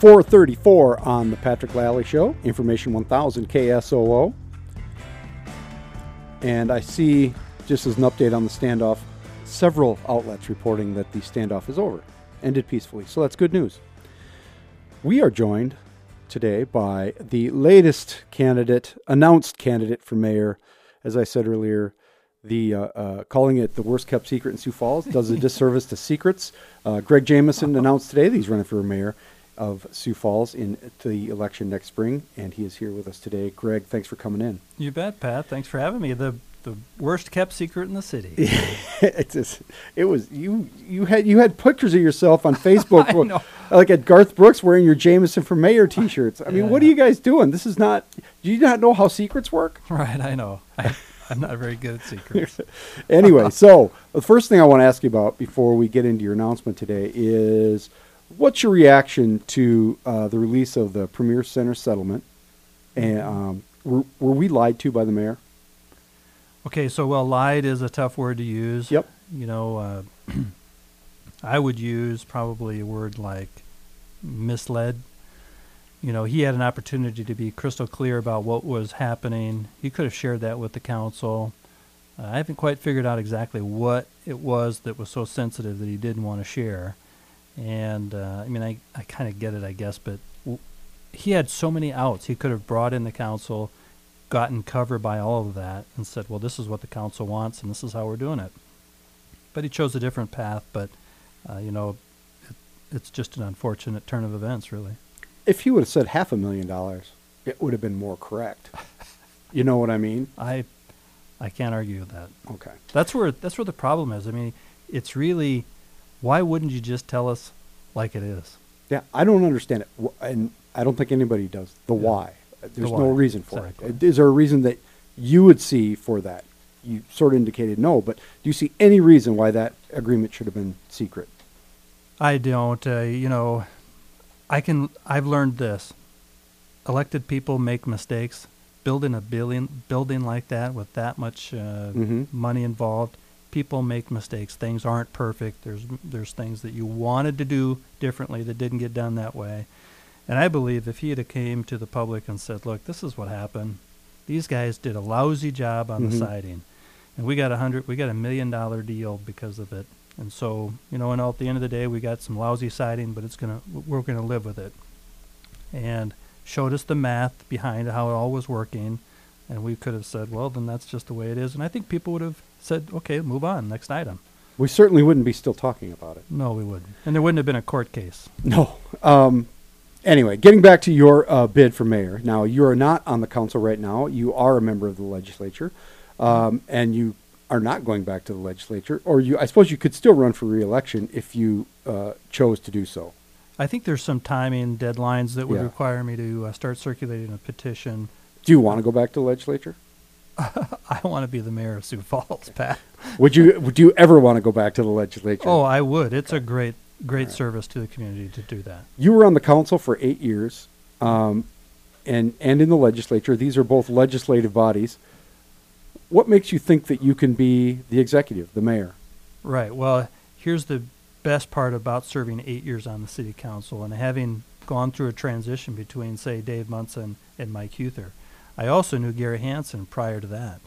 434 on the Patrick Lalley Show, Information 1000 KSOO. And I see, just as an update on the standoff, several outlets reporting that the standoff is over, ended peacefully. So that's good news. We are joined today by the latest candidate, announced candidate for mayor. As I said earlier, the uh, uh, calling it the worst kept secret in Sioux Falls does a disservice to secrets. Uh, Greg Jamison announced today that he's running for mayor of Sioux Falls in the election next spring, and he is here with us today. Greg, thanks for coming in. You bet, Pat. Thanks for having me. The the worst kept secret in the city. it, just, it was you. You had you had pictures of yourself on Facebook, I know. like at Garth Brooks wearing your Jamison for Mayor T-shirts. I mean, Yeah, what I are you guys doing? This is not. Do you not know how secrets work? Right, I know. I, I'm not very good at secrets. anyway, so the first thing I want to ask you about before we get into your announcement today is what's your reaction to uh, the release of the Premier Center settlement? And um, were, were we lied to by the mayor? Okay, so well, lied is a tough word to use. Yep. You know, uh, I would use probably a word like misled. You know, he had an opportunity to be crystal clear about what was happening. He could have shared that with the council. Uh, I haven't quite figured out exactly what it was that was so sensitive that he didn't want to share. And uh, I mean, I, I kind of get it, I guess, but w- he had so many outs. He could have brought in the council, gotten cover by all of that, and said, well, this is what the council wants, and this is how we're doing it. But he chose a different path, but, uh, you know, it, it's just an unfortunate turn of events, really. If he would have said half a million dollars, it would have been more correct. You know what I mean? I, I can't argue with that. Okay. That's where that's where the problem is. I mean, it's really, why wouldn't you just tell us like it is? Yeah, I don't understand it, and I don't think anybody does. The Yeah. why? There's The no reason for exactly. it. Is there a reason that you would see for that? You sort of indicated no, but do you see any reason why that agreement should have been secret? I don't. Uh, you know, I can. I've learned this. Elected people make mistakes. Building a billion building like that with that much uh, Mhm. money involved, people make mistakes. Things aren't perfect. There's there's things that you wanted to do differently that didn't get done that way. And I believe if he had came to the public and said, "Look, this is what happened. These guys did a lousy job on Mhm. the siding, and we got a hundred, we got a million dollar deal because of it." And so, you know, and at the end of the day, we got some lousy siding, but it's gonna, we're gonna live with it. And showed us the math behind how it all was working, and we could have said, well, then that's just the way it is. And I think people would have said, okay, move on, next item. We certainly wouldn't be still talking about it. No, we wouldn't, and there wouldn't have been a court case. No. Um, anyway, getting back to your uh, bid for mayor. Now, you are not on the council right now. You are a member of the legislature, um, and you are not going back to the legislature. Or you, I suppose, you could still run for reelection if you uh, chose to do so. I think there's some timing deadlines that would Yeah. require me to uh, start circulating a petition. Do you want to go back to the legislature? I want to be the mayor of Sioux Falls, Pat. Would you? Would you ever want to go back to the legislature? Oh, I would. It's a great, great service to the community to do that. you were on the council for eight years, um, and and in the legislature. These are both legislative bodies. What makes you think that you can be the executive, the mayor? Right. Well, here's the best part about serving eight years on the city council and having gone through a transition between, say, Dave Munson and Mike Huether. I also knew Gary Hanson prior to that.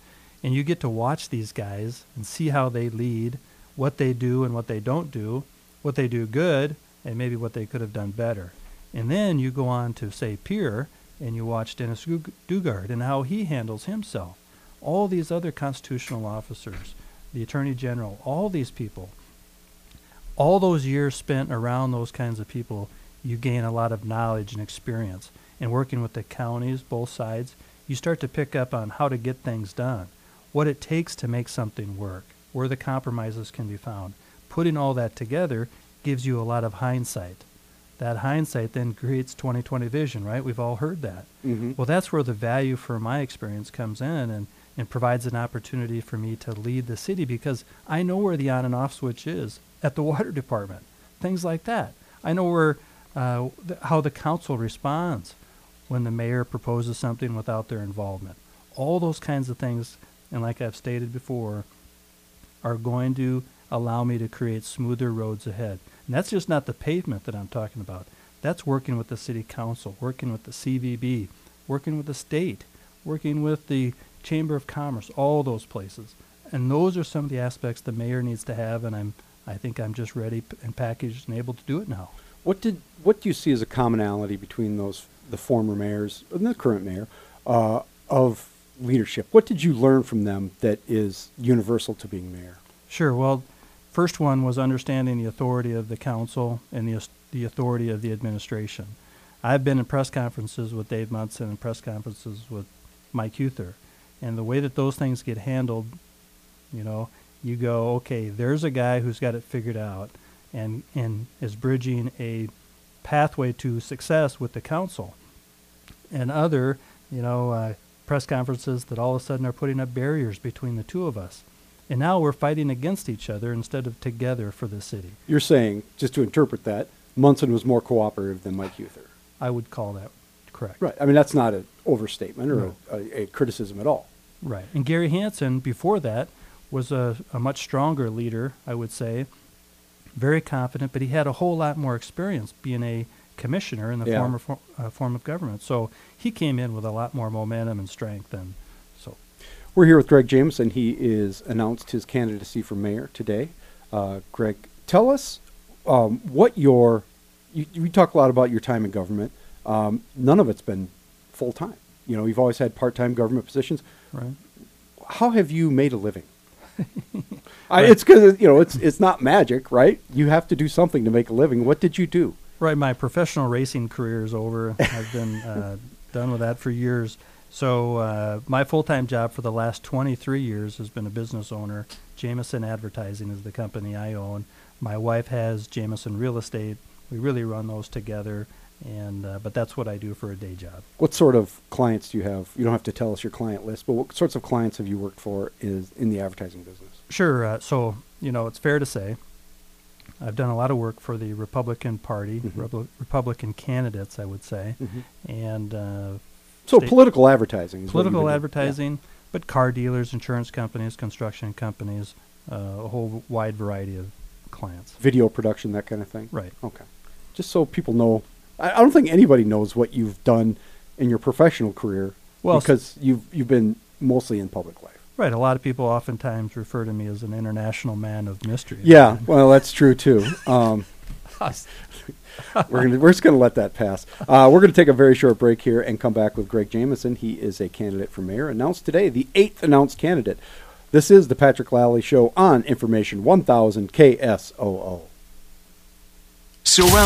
And you get to watch these guys and see how they lead, what they do and what they don't do, what they do good, and maybe what they could have done better. And then you go on to, say, Pierre, and you watch Dennis Daugaard and how he handles himself. All these other constitutional officers, the Attorney General, all these people, all those years spent around those kinds of people, you gain a lot of knowledge and experience. And working with the counties, both sides, you start to pick up on how to get things done, what it takes to make something work, where the compromises can be found. Putting all that together gives you a lot of hindsight. That hindsight then creates 2020 vision, right? We've all heard that. Mm-hmm. Well, that's where the value for my experience comes in and, and provides an opportunity for me to lead the city because I know where the on and off switch is at the water department, things like that. I know where uh, th- how the council responds when the mayor proposes something without their involvement. All those kinds of things, and like I've stated before, are going to allow me to create smoother roads ahead. And that's just not the pavement that I'm talking about. That's working with the city council, working with the CVB, working with the state, working with the Chamber of Commerce, all those places. And those are some of the aspects the mayor needs to have, and I'm, I think I'm just ready and packaged and able to do it now. What did what do you see as a commonality between those the former mayors and the current mayor uh, of leadership? What did you learn from them that is universal to being mayor? Sure. Well, first one was understanding the authority of the council and the, the authority of the administration. I've been in press conferences with Dave Munson and press conferences with Mike Huether. And the way that those things get handled, you know, you go, okay, there's a guy who's got it figured out and, and is bridging a pathway to success with the council. And other, you know, uh, press conferences that all of a sudden are putting up barriers between the two of us. And now we're fighting against each other instead of together for the city. You're saying, just to interpret that, Munson was more cooperative than Mike Huether. I would call that correct. Right. I mean, that's not an overstatement or No. a, a, a criticism at all. Right. And Gary Hanson, before that, was a, a much stronger leader, I would say. Very confident, but he had a whole lot more experience being a commissioner in the Yeah. former for, uh, form of government. So he came in with a lot more momentum and strength. And so, We're here with Greg Jamison. He is announced his candidacy for mayor today. Uh, Greg, tell us um, what your you, you talk a lot about your time in government. Um, none of it's been full time. You know, you've always had part time government positions. right. How have you made a living? I, it's because you know it's it's not magic, right? You have to do something to make a living. What did you do? Right, my professional racing career is over. I've been uh, done with that for years. So uh, my full-time job for the last 23 years has been a business owner. Jamison Advertising is the company I own. My wife has Jamison Real Estate. We really run those together, and uh, but that's what I do for a day job. What sort of clients do you have? You don't have to tell us your client list, but what sorts of clients have you worked for is in the advertising business? Sure. Uh, so you know, it's fair to say I've done a lot of work for the Republican Party, Mhm. Repu- Republican candidates, I would say, and uh, So political advertising. Is political you've been doing. advertising, but car dealers, insurance companies, construction companies, uh, a whole wide variety of clients. Video production, that kind of thing. Right. Okay. Just so people know, I, I don't think anybody knows what you've done in your professional career Well, s- because you've you've been mostly in public life. Right. A lot of people oftentimes refer to me as an international man of mystery. Yeah, well, that's true too. Um, we're gonna, we're just going to let that pass. Uh, we're going to take a very short break here and come back with Greg Jamison. He is a candidate for mayor, announced today, the eighth announced candidate. This is the Patrick Lalley Show on Information 1000 KSOO. Surround